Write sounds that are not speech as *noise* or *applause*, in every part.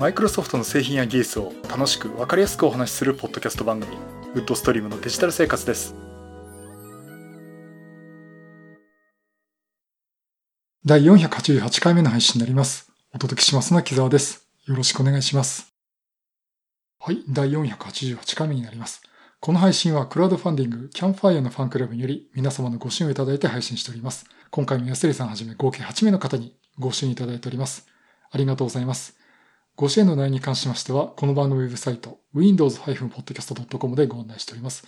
マイクロソフトの製品や技術を楽しく分かりやすくお話しするポッドキャスト番組ウッドストリームのデジタル生活です。第488回目の配信になります。お届けしますのは木澤です。よろしくお願いします。はい第488回目になります。この配信はクラウドファンディングキャンファイアのファンクラブにより皆様のご支援をいただいて配信しております。今回も安利さんはじめ合計8名の方にご支援いただいております。ありがとうございます。ご支援の内容に関しましては、この番組ウェブサイト、windows-podcast.com でご案内しております。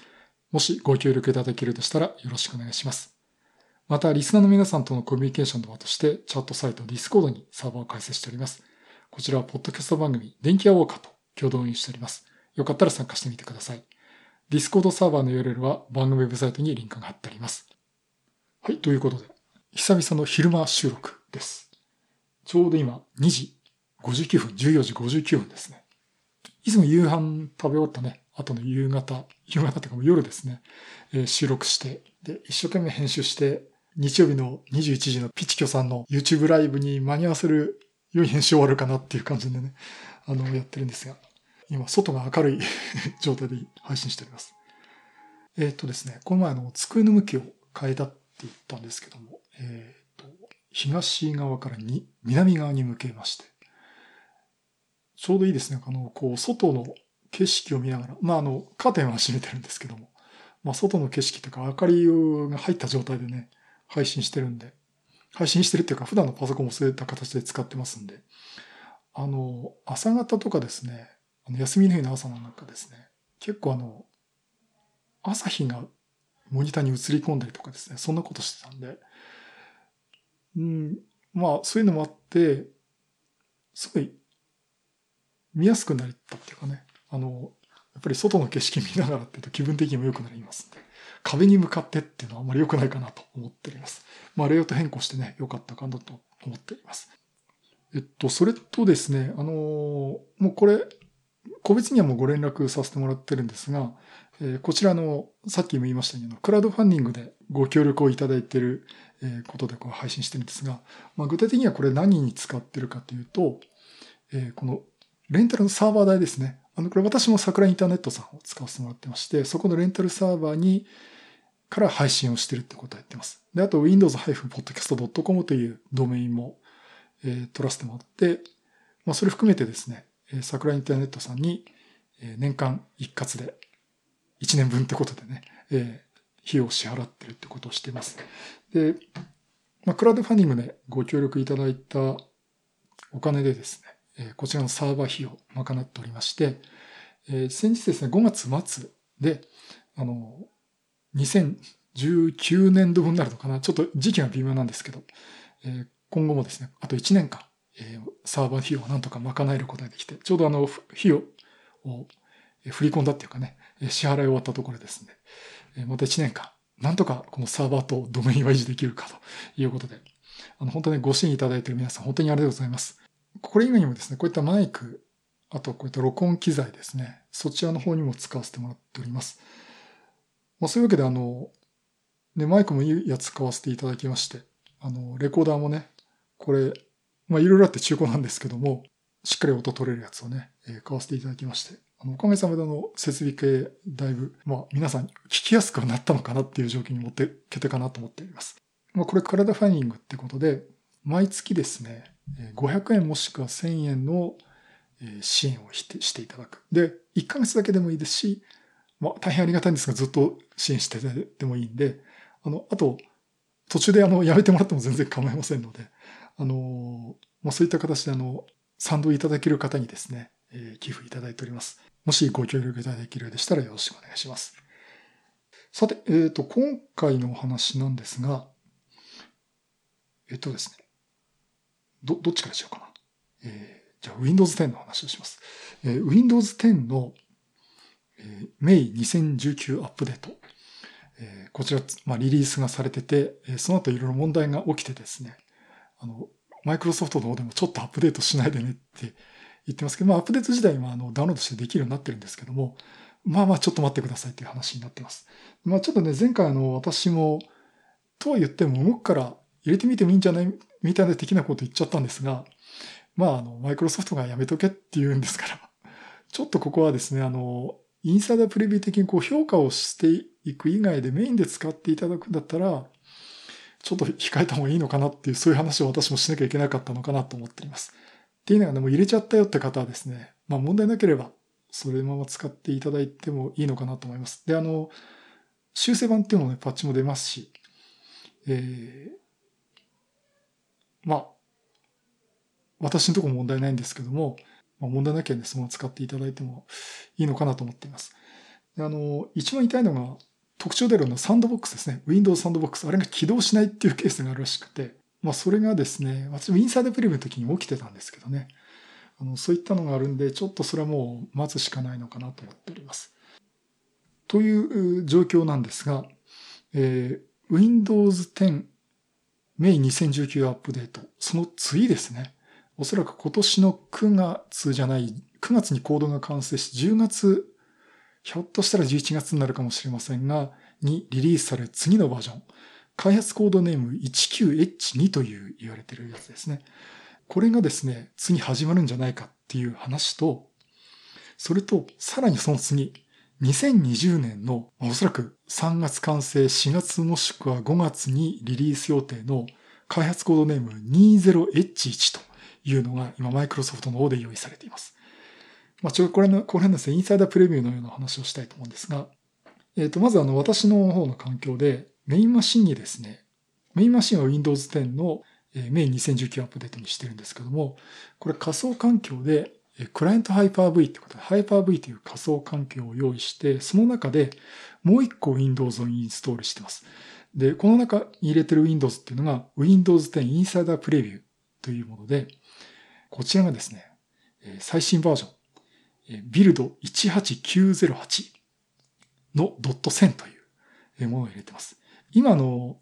もしご協力いただけるとしたらよろしくお願いします。また、リスナーの皆さんとのコミュニケーションの場として、チャットサイト Discord にサーバーを開設しております。こちらは、ポッドキャスト番組、電気屋ウォーカーと共同運営しております。よかったら参加してみてください。Discord サーバーの URL は番組ウェブサイトにリンクが貼ってあります。はい、ということで、久々の昼間収録です。ちょうど今2時59分、14時59分ですね。いつも夕飯食べ終わったね、後の夕方、夕方っていうかもう夜ですね、えー、収録して、で、一生懸命編集して、日曜日の21時のピチキョさんの YouTube ライブに間に合わせる良い編集終わるかなっていう感じでね、あの、やってるんですが、今、外が明るい *laughs* 状態で配信しております。えっ、とですね、この前の机の向きを変えたって言ったんですけども、えっ、と、東側からに南側に向けまして、ちょうどいいですね。あの、こう、外の景色を見ながら、まあ、あの、カーテンは閉めてるんですけども、まあ、外の景色というか、明かりが入った状態でね、配信してるんで、配信してるっていうか、普段のパソコンもそういった形で使ってますんで、あの、朝方とかですね、あの休みの日の朝なんかですね、結構あの、朝日がモニターに映り込んだりとかですね、そんなことしてたんで、うん、まあ、そういうのもあって、すごい見やすくなったっていうかね、あの、やっぱり外の景色見ながらっていうと気分的にも良くなります、壁に向かってっていうのはあまり良くないかなと思っております。まあ、レイアウト変更してね、良かったかなと思っております。えっと、それとですね、あのもうこれ、個別にはもうご連絡させてもらってるんですが、えー、こちらの、さっきも言いましたように、クラウドファンディングでご協力をいただいていることでこう配信してるんですが、まあ、具体的にはこれ何に使ってるかというと、えー、このレンタルのサーバー代ですね。あの、これ私も桜インターネットさんを使わせてもらってまして、そこのレンタルサーバーに、から配信をしてるってことをやってます。で、あと windows-podcast.com というドメインも、えー、取らせてもらって、まあ、それ含めてですね、桜インターネットさんに、えー、年間一括で1年分ってことでね、えー、費用を支払ってるってことをしています。で、まあ、クラウドファンディングでご協力いただいたお金でですね、こちらのサーバー費用を賄っておりまして、先日ですね、5月末で、あの、2019年度分になるのかな？ちょっと時期が微妙なんですけど、今後もですね、あと1年間、サーバー費用をなんとか賄えることができて、ちょうどあの、費用を振り込んだっていうかね、支払い終わったところですね、また1年間、なんとかこのサーバーとドメインは維持できるかということで、あの、本当にご支援いただいている皆さん、本当にありがとうございます。これ以外にもですね、こういったマイク、あとこういった録音機材ですね、そちらの方にも使わせてもらっております。まあ、そういうわけであの、ね、マイクもいいやつ使わせていただきまして、あの、レコーダーもね、これ、まあいろいろあって中古なんですけども、しっかり音取れるやつをね、えー、買わせていただきまして、あの、おかげさまであの設備系だいぶ、まあ皆さん聞きやすくなったのかなっていう状況に持ってけてかなと思っております。まあこれ体ファイニングってことで、毎月ですね、500円もしくは1000円の支援をしていただく。で、1ヶ月だけでもいいですし、まあ大変ありがたいんですがずっと支援してでもいいんで、あの、あと、途中であの、やめてもらっても全然構いませんので、あの、まあそういった形であの、賛同いただける方にですね、えー、寄付いただいております。もしご協力いただけるようでしたらよろしくお願いします。さて、えっ、ー、と、今回のお話なんですが、えっ、ー、とですね、ど、どっちからしようかな。えー、じゃあ Windows 10の話をします。えー、Windows 10の、えー、メイ2019アップデート。えー、こちら、まあ、リリースがされてて、えー、その後いろいろ問題が起きてですね、あの、マイクロソフトの方でもちょっとアップデートしないでねって言ってますけど、まあ、アップデート自体はあのダウンロードしてできるようになってるんですけども、まあまあちょっと待ってくださいっていう話になってます。まあちょっとね、前回あの、私も、とは言っても動くから入れてみてもいいんじゃない？みたいな的なこと言っちゃったんですが、まあ、あの、マイクロソフトがやめとけって言うんですから、*laughs* ちょっとここはですね、あの、インサイダープレビュー的にこう評価をしていく以外でメインで使っていただくんだったら、ちょっと控えた方がいいのかなっていう、そういう話を私もしなきゃいけなかったのかなと思っています。っていうのがね、もう入れちゃったよって方はですね、まあ問題なければ、それまま使っていただいてもいいのかなと思います。で、あの、修正版っていうのもね、パッチも出ますし、えー、まあ、私のところ問題ないんですけども、まあ、問題なきゃね、そのまま使っていただいてもいいのかなと思っています。あの、一番痛いのが、特徴であるのはサンドボックスですね。Windows サンドボックス。あれが起動しないっていうケースがあるらしくて、まあそれがですね、私もインサイドプレビューの時に起きてたんですけどね。あのそういったのがあるんで、ちょっとそれはもう待つしかないのかなと思っております。という状況なんですが、えー、Windows 10 May 2019アップデート、その次ですね。おそらく今年の9月じゃない、9月にコードが完成し、10月ひょっとしたら11月になるかもしれませんが、にリリースされ次のバージョン。開発コードネーム 19H2 という言われてるやつですね。これがですね、次始まるんじゃないかっていう話と、それと、さらにその次、2020年のおそらく3月完成、4月もしくは5月にリリース予定の開発コードネーム 20H1 というのが今マイクロソフトの方で用意されています。まあ、ちょ、これの、これのですね、インサイダープレビューのような話をしたいと思うんですが、えっ、ー、と、まずあの、私の方の環境で、メインマシンにですね、メインマシンは Windows 10のメイン2019アップデートにしてるんですけども、これ仮想環境で、クライアント Hyper-V ってことで、Hyper-V という仮想環境を用意して、その中でもう一個 Windows をインストールしてます。で、この中に入れてる Windows っていうのが Windows 10 Insider Preview というもので、こちらがですね、最新バージョン、ビルド18908のドット1000というものを入れてます。今の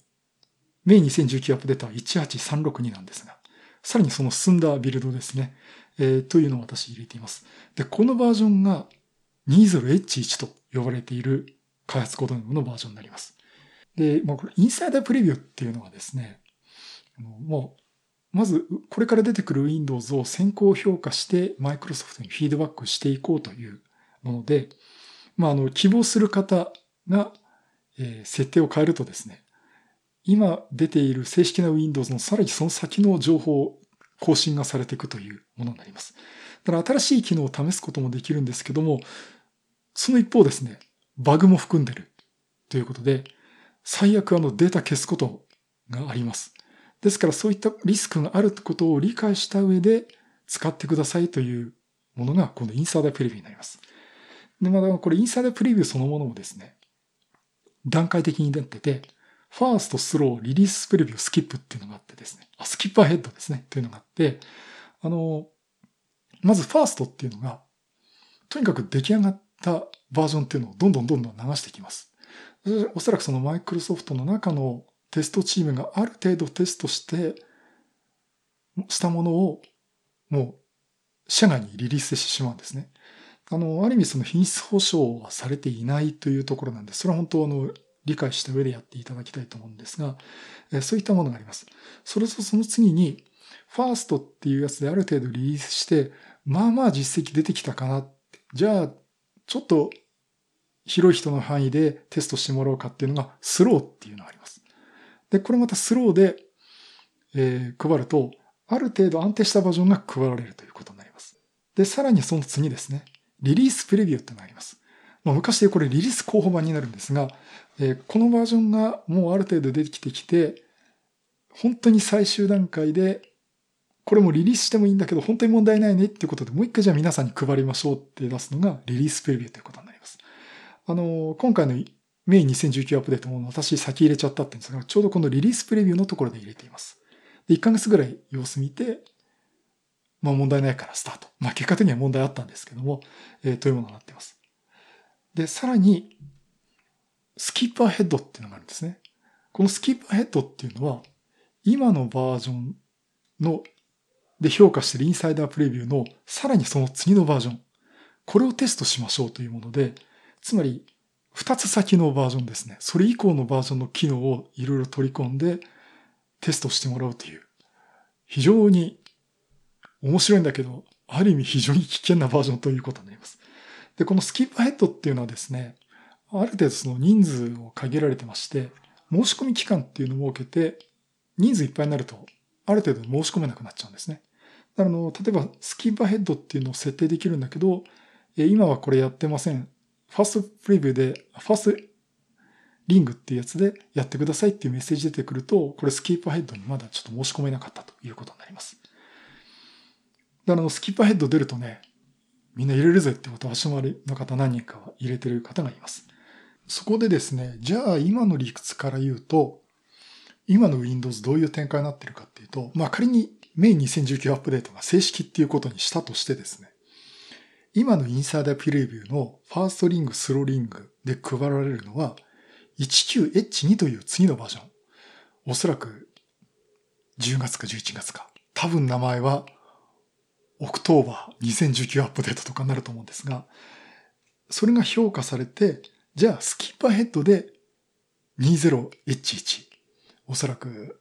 メイン2019アップデートは18362なんですが、さらにその進んだビルドですね、えー、というのを私入れています。で、このバージョンが 20H1 と呼ばれている開発コードネームのバージョンになります。で、まあこれインサイダープレビューっていうのはですね、もうまず、これから出てくる Windows を先行評価して、マイクロソフトにフィードバックしていこうというもので、まあ、あの、希望する方が、えー、設定を変えるとですね、今出ている正式な Windows のさらにその先の情報、更新がされていくというものになります。だから新しい機能を試すこともできるんですけども、その一方ですね、バグも含んでるということで、最悪あのデータ消すことがあります。ですからそういったリスクがあることを理解した上で使ってくださいというものがこのインサイダープレビューになります。で、まだこれインサイダープレビューそのものもですね、段階的になってて、ファースト、スロー、リリースプレビュー、スキップっていうのがあってですね、あ、スキッパーヘッドですね、というのがあって、あの、まずファーストっていうのが、とにかく出来上がったバージョンっていうのをどんどんどんどん流していきます。おそらくそのマイクロソフトの中のテストチームがある程度テストして、したものをもう社外にリリースしてしまうんですね。あの、ある意味その品質保証はされていないというところなんで、それは本当あの、理解した上でやっていただきたいと思うんですが、そういったものがあります。それとその次に、ファーストっていうやつである程度リリースして、まあまあ実績出てきたかな。じゃあ、ちょっと広い人の範囲でテストしてもらおうかっていうのがスローっていうのがあります。で、これまたスローで、えー、配ると、ある程度安定したバージョンが配られるということになります。で、さらにその次ですね、リリースプレビューってのがあります。まあ、昔でこれリリース候補版になるんですが、えー、このバージョンがもうある程度出てきてきて、本当に最終段階で、これもリリースしてもいいんだけど、本当に問題ないねっていうことで、もう一回じゃあ皆さんに配りましょうって出すのがリリースプレビューということになります。あの、今回のメイン2019アップデートも私先入れちゃったって言うんですが、ちょうどこのリリースプレビューのところで入れています。で、1ヶ月ぐらい様子見て、まあ問題ないからスタート。まあ結果的には問題あったんですけども、えー、というものになっています。で、さらに、スキッパーヘッドっていうのがあるんですね。このスキッパーヘッドっていうのは、今のバージョンの、で評価しているインサイダープレビューのさらにその次のバージョン。これをテストしましょうというもので、つまり二つ先のバージョンですね。それ以降のバージョンの機能をいろいろ取り込んでテストしてもらうという、非常に面白いんだけど、ある意味非常に危険なバージョンということになります。で、このスキップヘッドっていうのはですね、ある程度その人数を限られてまして、申し込み期間っていうのを設けて、人数いっぱいになると、ある程度申し込めなくなっちゃうんですね。あの、例えばスキップヘッドっていうのを設定できるんだけど、今はこれやってません。ファーストプレビューで、ファーストリングっていうやつでやってくださいっていうメッセージ出てくると、これスキップヘッドにまだちょっと申し込めなかったということになります。だからスキップヘッド出るとね、みんな入れるぜってことを足回りの方何人かは入れてる方がいます。そこでですね、じゃあ今の理屈から言うと、今の Windows どういう展開になってるかっていうと、まあ仮にメイン2019アップデートが正式っていうことにしたとしてですね、今のインサイダープレビューのファーストリング、スローリングで配られるのは 19H2 という次のバージョン。おそらく10月か11月か。多分名前は October 2019 Update とかになると思うんですが、それが評価されて、じゃあ Skip Ahead で 20H1。おそらく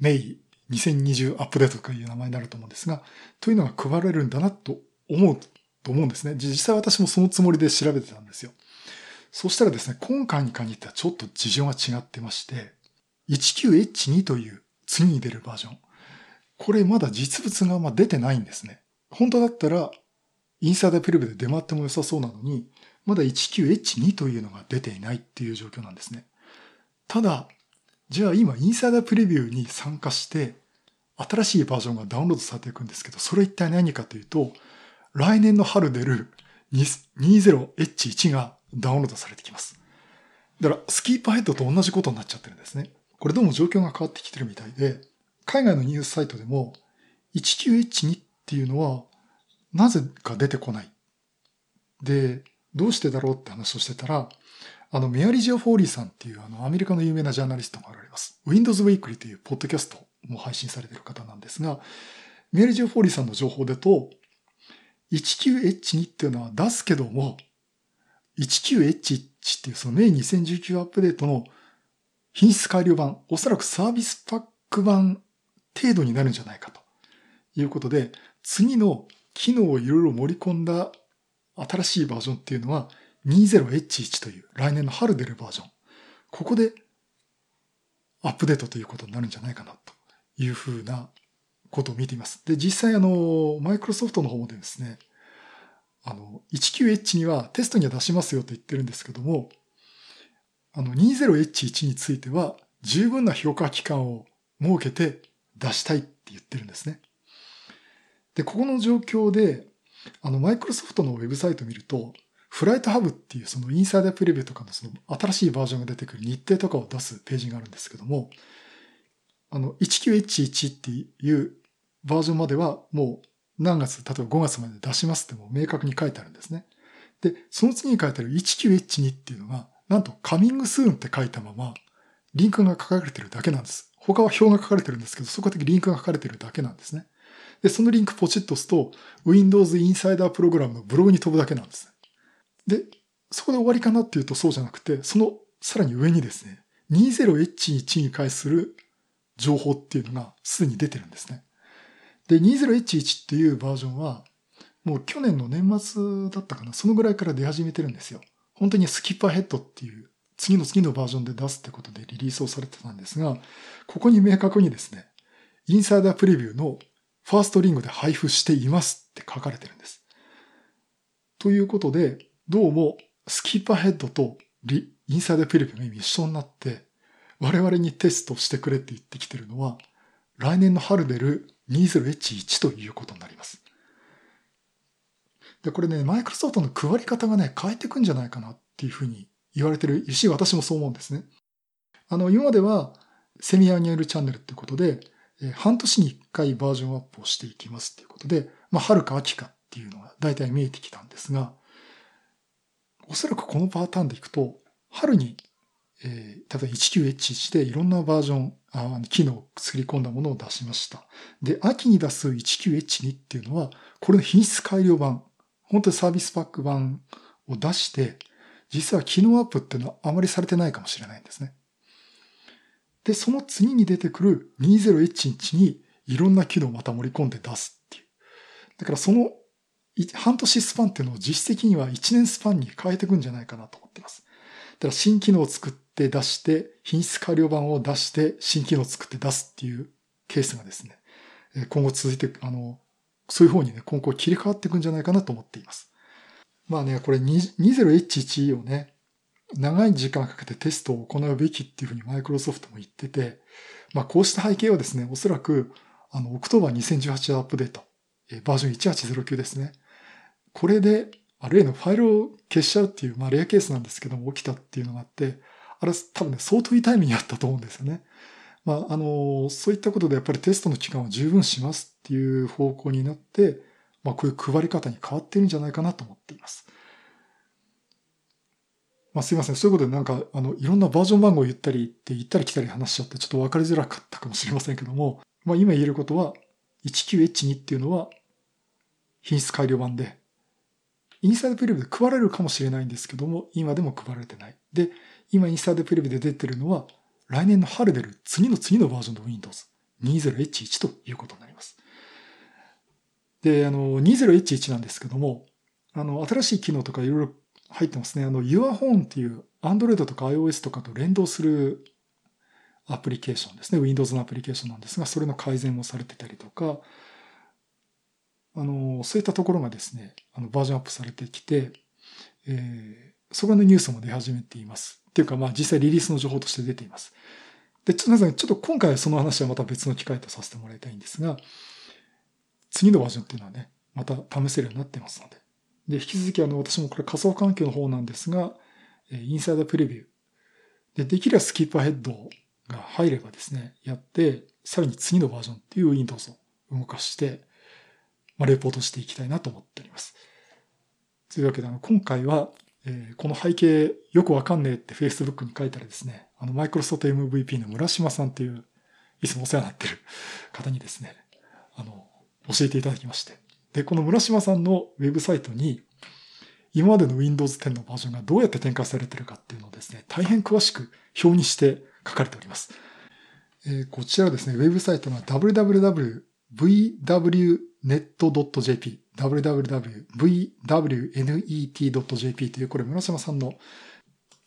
May 2020 Update という名前になると思うんですが、というのが配られるんだなと思うと思うんですね。実際私もそのつもりで調べてたんですよ。そしたらですね、今回に限ってはちょっと事情が違ってまして、19H2 という次に出るバージョン。これまだ実物が出てないんですね。本当だったら、インサイダープレビューで出回っても良さそうなのに、まだ 19H2 というのが出ていないっていう状況なんですね。ただ、じゃあ今インサイダープレビューに参加して、新しいバージョンがダウンロードされていくんですけど、それ一体何かというと、来年の春出る 20H1 がダウンロードされてきます。だから、スキーパーヘッドと同じことになっちゃってるんですね。これどうも状況が変わってきてるみたいで、海外のニュースサイトでも 19H2 っっていうのはなぜか出てこない。で、どうしてだろうって話をしてたら、あの、メアリージオ・フォーリーさんっていうあの、アメリカの有名なジャーナリストがおられます。Windows Weekly というポッドキャストも配信されている方なんですが、メアリージオ・フォーリーさんの情報だと、19H2 っていうのは出すけども、19H1 っていうそのメイン2019アップデートの品質改良版、おそらくサービスパック版程度になるんじゃないかということで、次の機能をいろいろ盛り込んだ新しいバージョンっていうのは 20H1 という来年の春出るバージョン。ここでアップデートということになるんじゃないかなというふうなことを見ています。で、実際あの、マイクロソフトの方でですね、あの、19H にはテストには出しますよと言ってるんですけども、あの、20H1 については十分な評価期間を設けて出したいって言ってるんですね。で、ここの状況で、あの、マイクロソフトのウェブサイトを見ると、フライトハブっていうそのインサイダープレビューとかのその新しいバージョンが出てくる日程とかを出すページがあるんですけども、あの、19H1 っていうバージョンまではもう何月、例えば5月まで出しますってもう明確に書いてあるんですね。で、その次に書いてある 19H2 っていうのが、なんとカミングスーンって書いたまま、リンクが書かれてるだけなんです。他は表が書かれてるんですけど、そこだけリンクが書かれてるだけなんですね。で、そのリンクポチッと押すと、Windows Insider プログラムのブログに飛ぶだけなんです。で、そこで終わりかなっていうとそうじゃなくて、そのさらに上にですね、20H1 に関する情報っていうのがすでに出てるんですね。で、20H1 っていうバージョンは、もう去年の年末だったかな、そのぐらいから出始めてるんですよ。本当にスキッパーヘッドっていう、次の次のバージョンで出すってことでリリースをされてたんですが、ここに明確にですね、インサイダープレビューのファーストリングで配布していますって書かれてるんです。ということで、どうもスキッパーヘッドとリインサイダープレビューが一緒になって、我々にテストしてくれって言ってきてるのは、来年の春出る 20H1 ということになります。で、これね、マイクロソフトの配り方がね、変えていくんじゃないかなっていうふうに言われてるし、私もそう思うんですね。あの、今まではセミアニュアルチャンネルっていうことで、半年に1回バージョンアップをしていきますっていうことで、まあ、春か秋かっていうのが大体見えてきたんですが、おそらくこのパターンでいくと、春にえー、例えば 19H1 でいろんなバージョン、あ機能を作り込んだものを出しました。で、秋に出す 19H2 っていうのは、これの品質改良版、本当にサービスパック版を出して、実は機能アップっていうのはあまりされてないかもしれないんですね。で、その次に出てくる 20H1 にいろんな機能をまた盛り込んで出すっていう。だからその半年スパンっていうのを実質的には1年スパンに変えていくんじゃないかなと思っています。だから新機能を作って出して、品質改良版を出して、新機能を作って出すっていうケースがですね、今後続いて、あの、そういう方にね、今後切り替わっていくんじゃないかなと思っています。まあね、これ 20H1 をね、長い時間かけてテストを行うべきっていうふうにマイクロソフトも言ってて、まあこうした背景はですね、おそらく、あの、 October 2018 Update、バージョン1809ですね。これで、あ例のファイルを消しちゃうっていう、まあレアケースなんですけども起きたっていうのがあって、あれ多分ね、相当いいタイミングにあったと思うんですよね。まあ、あの、そういったことでやっぱりテストの期間を十分しますっていう方向になって、まあ、こういう配り方に変わってるんじゃないかなと思っています。まあ、すいません。そういうことでなんか、あの、いろんなバージョン番号言ったりって言ったり来たり話しちゃってちょっと分かりづらかったかもしれませんけども、*laughs* まあ、今言えることは、19H2 っていうのは品質改良版で、インサイドプレビューで配られるかもしれないんですけども、今でも配られてない。で、今インサイドプレビューで出てるのは、来年の春出る次の次のバージョンの Windows 20H1 ということになります。で、あの、20H1 なんですけども、あの、新しい機能とかいろいろ入ってますね。あの、YourPhone っていう Android とか iOS とかと連動するアプリケーションですね。Windows のアプリケーションなんですが、それの改善もされてたりとか、あの、そういったところがですね、あの、バージョンアップされてきて、えー、そこのニュースも出始めています。っていうか、まあ実際リリースの情報として出ています。で、ちょっとちょっと今回はその話はまた別の機会とさせてもらいたいんですが、次のバージョンっていうのはね、また試せるようになってますので。で、引き続きあの、私もこれ仮想環境の方なんですが、インサイダープレビュー。で、できればスキップアヘッドが入ればですね、やって、さらに次のバージョンっていう Windows を動かして、まあ、レポートしていきたいなと思っております。というわけで、あの、今回は、えー、この背景よくわかんねえって Facebook に書いたらですね、あの、マイクロソフト MVP の村島さんっていう、いつもお世話になってる方にですね、あの、教えていただきまして。で、この村島さんのウェブサイトに、今までの Windows 10のバージョンがどうやって展開されているかっていうのをですね、大変詳しく表にして書かれております。えー、こちらですね、ウェブサイトが www.vwnet.jp www.vwnet.jp という、これ村島さんの、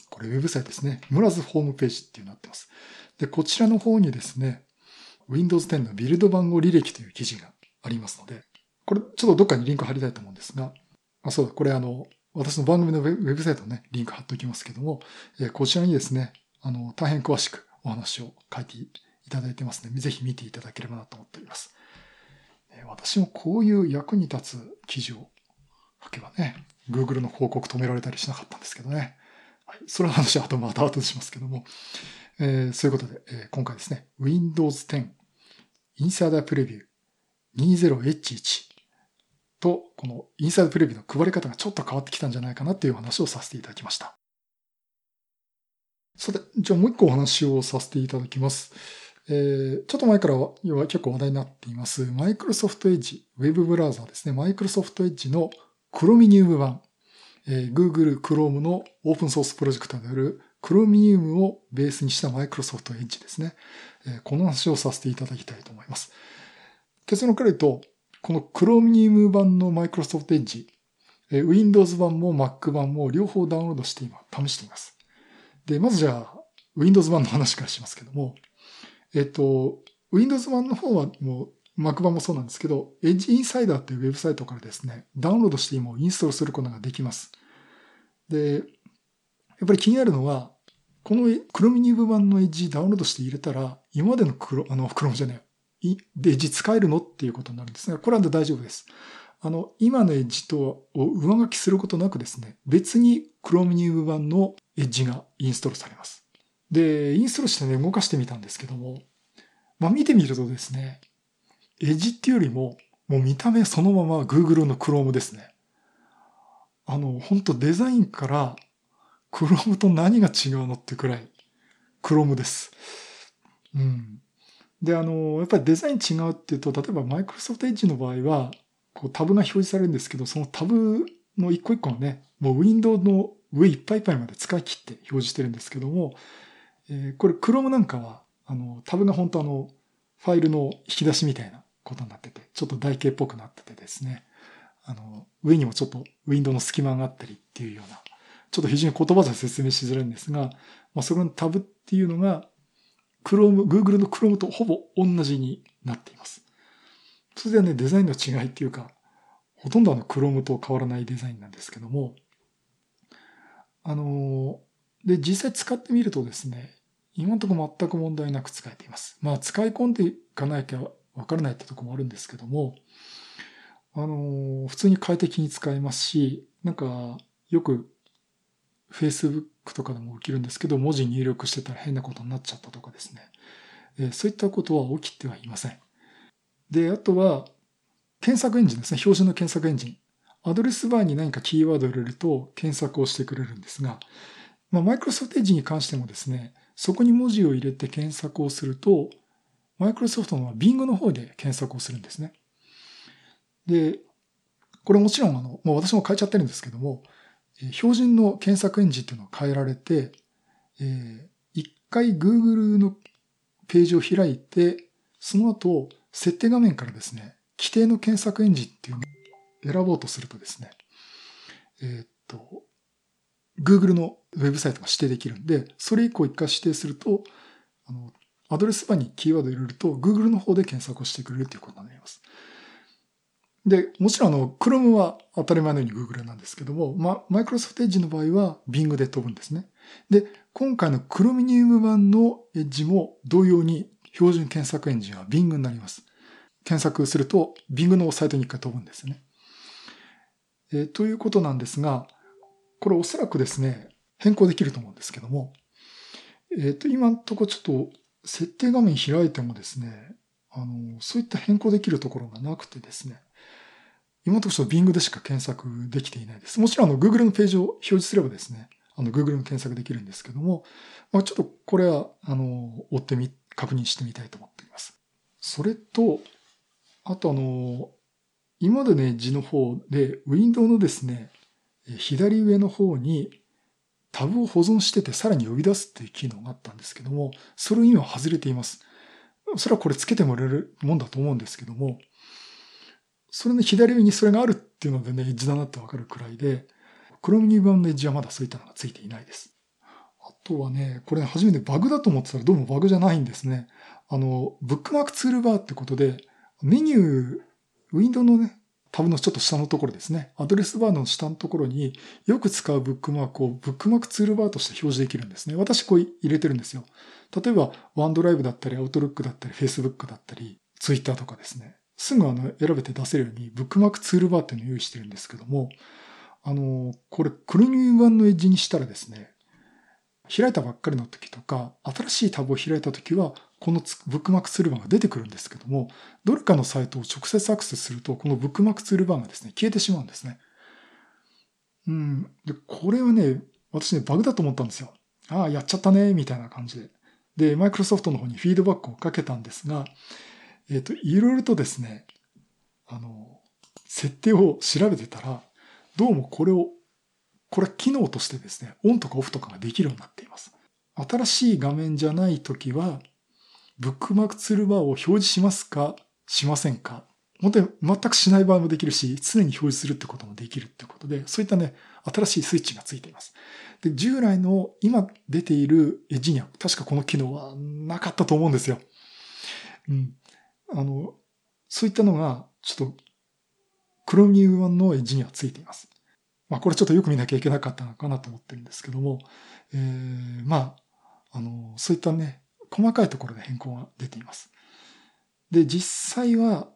これウェブサイトですね。村津ホームページっていうなってます。で、こちらの方にですね、Windows 10のビルド番号履歴という記事がありますので、これちょっとどっかにリンク貼りたいと思うんですが、あ、そうだ、これあの、私の番組のウェブサイトのね、リンク貼っておきますけども、えこちらにですね、あの、大変詳しくお話を書いていただいてますので、ぜひ見ていただければなと思っております。え私もこういう役に立つ記事を書けばね、Google の広告止められたりしなかったんですけどね。はい、それの話は後また後でしますけども、えー、そういうことで、えー、今回ですね、Windows 10 Insider Preview 20H1 と、このインサイドプレビューの配り方がちょっと変わってきたんじゃないかなっていう話をさせていただきました。さて、じゃあもう一個お話をさせていただきます。えー、ちょっと前からは結構話題になっています、マイクロソフトエッジ、ウェブブラウザーですね。マイクロソフトエッジのクロミニウム版、えー、Google Chrome のオープンソースプロジェクトであるクロミニウムをベースにしたマイクロソフトエッジですね。えー、この話をさせていただきたいと思います。結論から言うと、このクロミニウム版のマイクロソフトエッジ、えー、Windows 版も Mac 版も両方ダウンロードして今試しています。で、まずじゃあ、Windows 版の話からしますけども、えっと、Windows 版の方はもう Mac 版もそうなんですけど、Edge Insider っていうウェブサイトからですね、ダウンロードして今インストールすることができます。で、やっぱり気になるのは、このクロミニウム版の Edge ダウンロードして入れたら、今までのクロ、あの、クロムじゃないい、エッジ使えるの？っていうことになるんですが、これは大丈夫です。あの、今のエッジとを上書きすることなくですね、別にクロミニウム版のエッジがインストールされます。で、インストールしてね、動かしてみたんですけども、まあ見てみるとですね、エッジっていうよりも、もう見た目そのまま Google の Chrome ですね。あの、本当デザインから Chrome と何が違うのってくらい Chrome です。うん。で、あの、やっぱりデザイン違うっていうと、例えば Microsoft Edge の場合は、こうタブが表示されるんですけど、そのタブの一個一個のね、もうウィンドウの上いっぱいいっぱいまで使い切って表示してるんですけども、えー、これ Chrome なんかは、あの、タブが本当あの、ファイルの引き出しみたいなことになってて、ちょっと台形っぽくなっててですね、あの、上にもちょっとウィンドウの隙間があったりっていうような、ちょっと非常に言葉で説明しづらいんですが、まあ、それのタブっていうのが、Chrome、Google の Chrome とほぼ同じになっています。それではね、デザインの違いっていうか、ほとんどあの Chrome と変わらないデザインなんですけども、あの、で、実際使ってみるとですね、今のところ全く問題なく使えています。まあ、使い込んでいかなきゃわからないってとこもあるんですけども、あの、普通に快適に使えますし、なんか、よく Facebook とかでも起きるんですけど、文字入力してたら変なことになっちゃったとかですね。えそういったことは起きてはいません。で、あとは、検索エンジンですね。標準の検索エンジン。アドレスバーに何かキーワードを入れると検索をしてくれるんですが、まあ、マイクロソフトエッジに関してもですね、そこに文字を入れて検索をすると、マイクロソフトの Bing の方で検索をするんですね。で、これもちろんあの、もう私も変えちゃってるんですけども、標準の検索エンジンっていうのを変えられて、え、一回 Google のページを開いて、その後、設定画面からですね、規定の検索エンジンっていうのを選ぼうとするとですね、え、っと、Google のウェブサイトが指定できるんで、それ以降一回指定すると、あの、アドレスバーにキーワードを入れると、Google の方で検索をしてくれるということになります。で、もちろんあの、Chrome は当たり前のように Google なんですけども、ま、Microsoft Edge の場合は Bing で飛ぶんですね。で、今回の Chromium 版の Edge も同様に標準検索エンジンは Bing になります。検索すると Bing のサイトに一回飛ぶんですね。えー、ということなんですが、これおそらくですね、変更できると思うんですけども、えっ、と、今のところちょっと設定画面開いてもですね、あの、そういった変更できるところがなくてですね、今のところ Bing でしか検索できていないです。もちろんあの Google のページを表示すればですね、あの Google の検索できるんですけども、まあ、ちょっとこれは、あの、追ってみ、確認してみたいと思っています。それと、あとあの、今までね、字の方で、ウィンドウのですね、左上の方にタブを保存しててさらに呼び出すっていう機能があったんですけども、それを今外れています。それはこれつけてもらえるもんだと思うんですけども、それの左上にそれがあるっていうのでね、エッジだなってわかるくらいで、Chrome 2版のエッジはまだそういったのがついていないです。あとはね、これ初めてバグだと思ってたらどうもバグじゃないんですね。あの、ブックマークツールバーってことで、メニュー、ウィンドウのね、タブのちょっと下のところですね。アドレスバーの下のところによく使うブックマークをブックマークツールバーとして表示できるんですね。私こう入れてるんですよ。例えば、ワンドライブだったり、アウトルックだったり、フェイスブックだったり、ツイッターとかですね。すぐあの選べて出せるようにブックマークツールバーっていうのを用意してるんですけども、あの、これクルニュー版のエッジにしたらですね、開いたばっかりの時とか、新しいタブを開いた時は、このブックマークツールバーが出てくるんですけども、どれかのサイトを直接アクセスすると、このブックマークツールバーがですね、消えてしまうんですね。うん。で、これはね、私ね、バグだと思ったんですよ。ああ、やっちゃったね、みたいな感じで。で、マイクロソフトの方にフィードバックをかけたんですが、えっ、ー、と、いろいろとですね、あの、設定を調べてたら、どうもこれを、これは機能としてですね、オンとかオフとかができるようになっています。新しい画面じゃないときは、ブックマークツールバーを表示しますかしませんか本当に全くしない場合もできるし、常に表示するってこともできるってことで、そういったね、新しいスイッチがついています。で、従来の今出ているエッジには確かこの機能はなかったと思うんですよ。うん。あの、そういったのが、ちょっと、クロミウムのエッジにはついています。まあ、これちょっとよく見なきゃいけなかったのかなと思ってるんですけども、えー、まあ、あの、そういったね、細かいところで変更が出ています。で、実際は、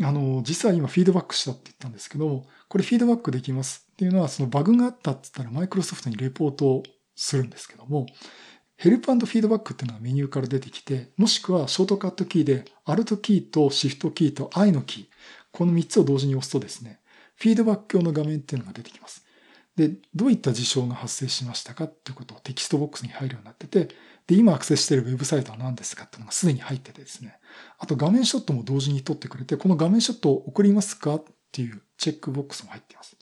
あの、実は今フィードバックしたって言ったんですけども、これフィードバックできますっていうのは、そのバグがあったって言ったらマイクロソフトにレポートをするんですけども、ヘルプフィードバックっていうのはメニューから出てきて、もしくはショートカットキーで、アルトキーとシフトキーと I のキー、この3つを同時に押すとですね、フィードバック用の画面っていうのが出てきます。で、どういった事象が発生しましたかっていうことをテキストボックスに入るようになってて、で、今アクセスしているウェブサイトは何ですかっていうのがすでに入っててですね。あと画面ショットも同時に撮ってくれて、この画面ショットを送りますかっていうチェックボックスも入っています。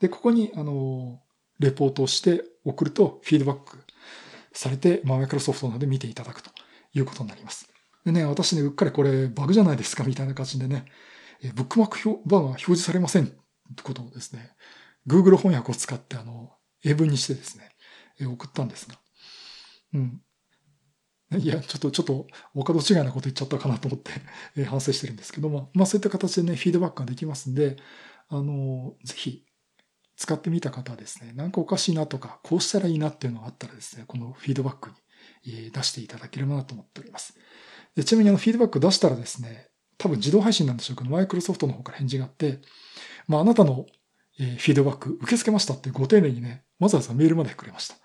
で、ここに、あの、レポートをして送るとフィードバックされて、まあ、マイクロソフトなどで見ていただくということになります。でね、私ね、うっかりこれバグじゃないですかみたいな感じでね、えブックマークバーが表示されませんってことをですね、Google 翻訳を使ってあの、英文にしてですね、え送ったんですが。うん。いや、ちょっと、ちょっと、お門違いなこと言っちゃったかなと思ってえ反省してるんですけども、まあそういった形でね、フィードバックができますんで、あの、ぜひ、使ってみた方はですね、なんかおかしいなとか、こうしたらいいなっていうのがあったらですね、このフィードバックに出していただければなと思っております。でちなみにあのフィードバック出したらですね、多分自動配信なんでしょうけど、マイクロソフトの方から返事があって、まああなたのフィードバック受け付けましたってご丁寧にね、わざわざメールまでくれました。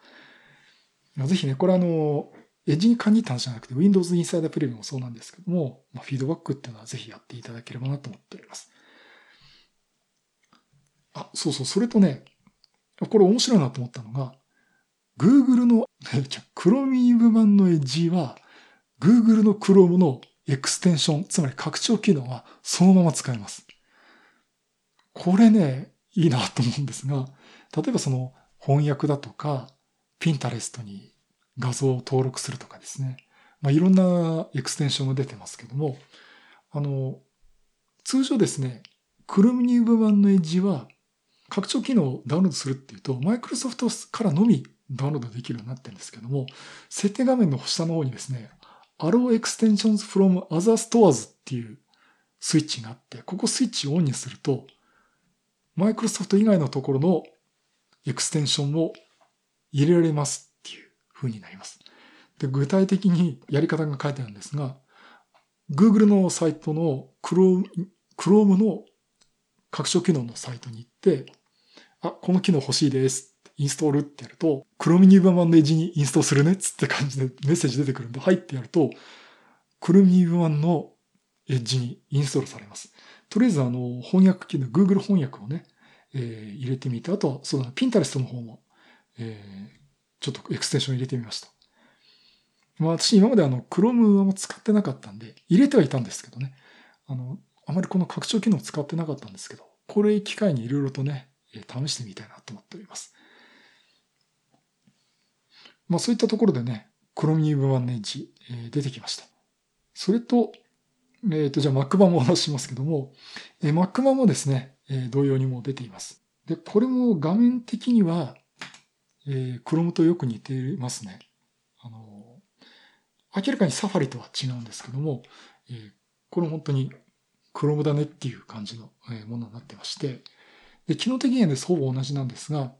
ぜひね、これあの、エッジに限った話じゃなくて、Windows Insider Preview もそうなんですけども、まあ、フィードバックっていうのはぜひやっていただければなと思っております。あ、そうそう、それとね、これ面白いなと思ったのが、Google の、Chromium 版のエッジは、Google の Chrome のエクステンション、つまり拡張機能はそのまま使えます。これね、いいなと思うんですが、例えばその翻訳だとか、Pinterest に画像を登録するとかですね。まあ、いろんなエクステンションが出てますけども、あの、通常ですね、Chromium 版のエッジは拡張機能をダウンロードするっていうと、マイクロソフトからのみダウンロードできるようになってるんですけども、設定画面の下の方にですね、Allow Extensions from Other Stores っていうスイッチがあって、ここスイッチをオンにすると、マイクロソフト以外のところのエクステンションを入れられますっていう風になります。で、具体的にやり方が書いてあるんですが、Google のサイトの Chrome, Chrome の拡張機能のサイトに行って、あ、この機能欲しいです。インストールってやると、Chromium 版のエッジにインストールするねっつって感じでメッセージ出てくるんで、はいってやると、Chromium 版のエッジにインストールされます。とりあえずあの、翻訳機能、Google 翻訳をね、えー、入れてみて、あとは、そうだ、Pinterest の方も、えー、ちょっとエクステンション入れてみました。まあ私今まであの、Chrome は使ってなかったんで、入れてはいたんですけどね。あの、あまりこの拡張機能を使ってなかったんですけど、これ機会にいろいろとね、試してみたいなと思っております。まあそういったところでね、Chromium 版のエッジ、え、出てきました。それと、えっ、ー、と、じゃあ Mac 版もお話しますけども、えー、Mac 版もですね、え、同様にも出ています。で、これも画面的には、えー、Chrome とよく似ていますね。あの、明らかに Safari とは違うんですけども、えー、これ本当に Chrome だねっていう感じのものになってまして、で、機能的にはね、ほぼ同じなんですが、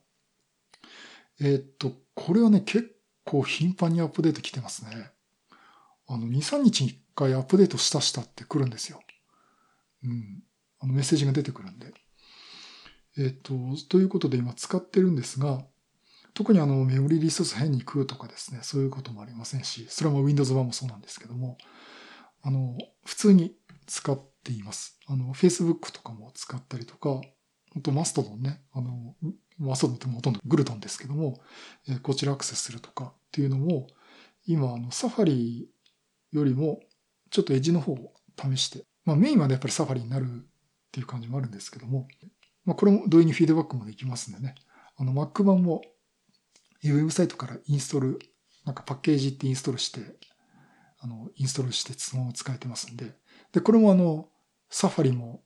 えー、っと、これはね、結構頻繁にアップデート来てますね。あの、2、3日に1回アップデートしたしたって来るんですよ。うん。あの、メッセージが出てくるんで。えっ、と、ということで今使ってるんですが、特にあの、メモリリソース変に食うとかですね、そういうこともありませんし、それも Windows 版もそうなんですけども、あの、普通に使っています。あの、Facebook とかも使ったりとか、あとマストドンね、あの、マストドンってほとんどグルドンですけども、えこちらアクセスするとかっていうのも、今、あの、サファリよりも、ちょっとエッジの方を試して、まあメインはね、やっぱりサファリになるっていう感じもあるんですけども、まあこれも同意にフィードバックもできますんでね、あの Mac 版もウェブサイトからインストール、なんかパッケージってインストールして、あの、インストールしてそのまま使えてますんで、で、これもあの、サファリも、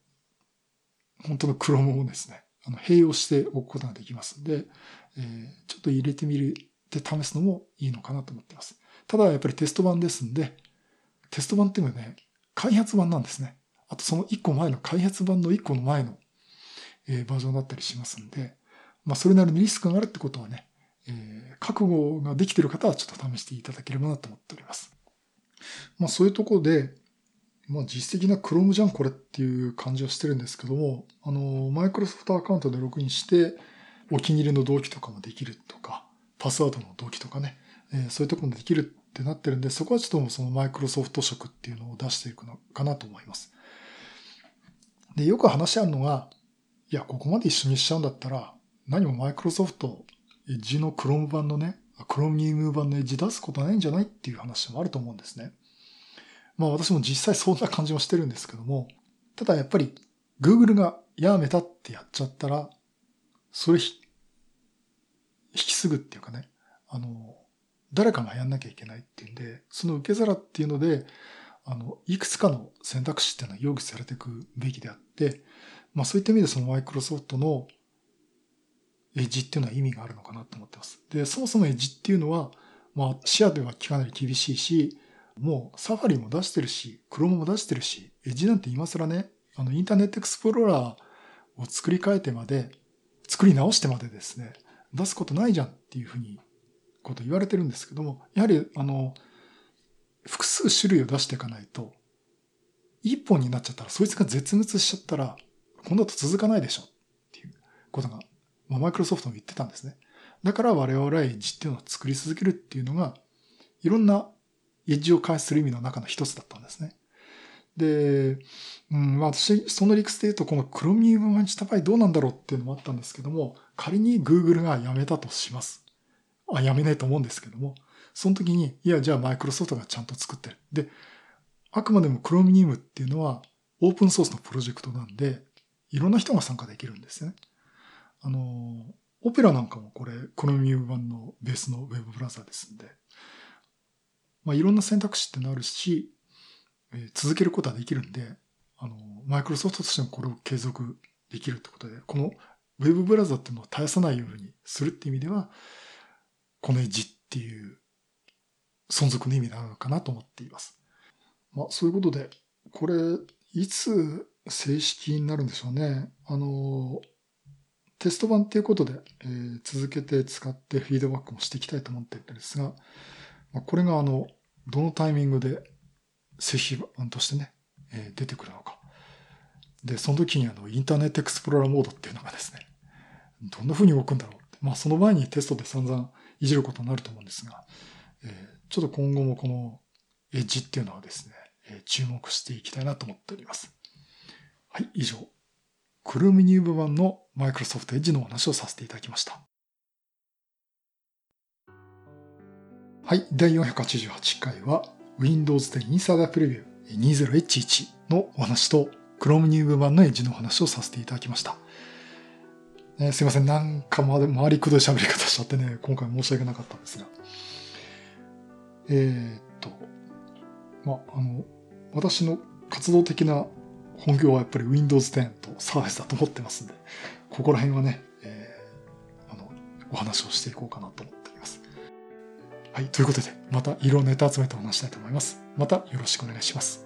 本当の Chrome もですね、あの、併用しておくことができますんで、えー、ちょっと入れてみるって試すのもいいのかなと思ってます。ただやっぱりテスト版ですんで、テスト版っていうのはね、開発版なんですね。あとその1個前の開発版の1個の前の、えー、バージョンだったりしますんで、まあそれなりにリスクがあるってことはね、えー、覚悟ができてる方はちょっと試していただければなと思っております。まあそういうところで、まあ実質的な Chrome じゃんこれっていう感じはしてるんですけども、あの、マイクロソフトアカウントでログインして、お気に入りの同期とかもできるとか、パスワードの同期とかね、えー、そういうところもできるってなってるんで、そこはちょっとそのマイクロソフト色っていうのを出していくのかなと思います。で、よく話あるのが、いや、ここまで一緒にしちゃうんだったら、何もマイクロソフト、エッジの Chrome 版のね、Chromium 版のエッジ出すことないんじゃないっていう話もあると思うんですね。まあ私も実際そんな感じもしてるんですけども、ただやっぱり Google がやめたってやっちゃったら、それ引き継ぐっていうかね、あの、誰かがやんなきゃいけないっていうんで、その受け皿っていうので、あの、いくつかの選択肢っていうのは用意されていくべきであって、まあそういった意味でそのマイクロソフトのエッジっていうのは意味があるのかなと思ってます。で、そもそもエッジっていうのは、まあ視野ではかなり厳しいし、もうサファリも出してるし、クロームも出してるし、エッジなんて今更ね、あのインターネットエクスプローラーを作り変えてまで、作り直してまでですね、出すことないじゃんっていうふうに、こと言われてるんですけども、やはりあの、複数種類を出していかないと、一本になっちゃったら、そいつが絶滅しちゃったら、今度と続かないでしょっていうことが、まあ、マイクロソフトも言ってたんですね。だから我々はエッジっていうのを作り続けるっていうのが、いろんなエッジを開発する意味の中の一つだったんですね。で、うん、まあ私、その理屈で言うと、このクロミウムマンチタパイどうなんだろうっていうのもあったんですけども、仮に Google がやめたとします。あ、やめないと思うんですけども、その時に、いや、じゃあマイクロソフトがちゃんと作ってる。で、あくまでもクロミウムっていうのはオープンソースのプロジェクトなんで、いろんな人が参加できるんですね。あの、オペラなんかもこれ、クロミウム版のベースのウェブブラウザですんで、まあ、いろんな選択肢ってなるし、えー、続けることはできるんで、あの、マイクロソフトとしてもこれを継続できるってことで、このウェブブラウザっていうのを絶やさないようにするって意味では、このエッジっていう存続の意味なのかなと思っています。まあ、そういうことで、これ、いつ正式になるんでしょうね。あの、テスト版っていうことで、えー、続けて使ってフィードバックもしていきたいと思っているんですが、ま、これがあの、どのタイミングで正式版としてね、えー、出てくるのか。で、その時にあの、インターネットエクスプローラーモードっていうのがですね、どんな風に動くんだろうって。まあ、その前にテストで散々いじることになると思うんですが、えー、ちょっと今後もこのエッジっていうのはですね、えー、注目していきたいなと思っております。はい、以上。クルームニューブ版のマイクロソフトエッジのお話をさせていただきました。はい、第488回は Windows 10 Insider Preview 20H1 のお話と Chrome New 版のエッジのお話をさせていただきました。ね、すいません、なんか回りくどい喋り方しちゃってね、今回申し訳なかったんですが。えー、っと、まあ、の、私の活動的な本業はやっぱり Windows 10と Surface だと思ってますんで、ここら辺はね、えー、あの、お話をしていこうかなと思ってはい。ということで、また色ネタ集めてお話したいと思います。またよろしくお願いします。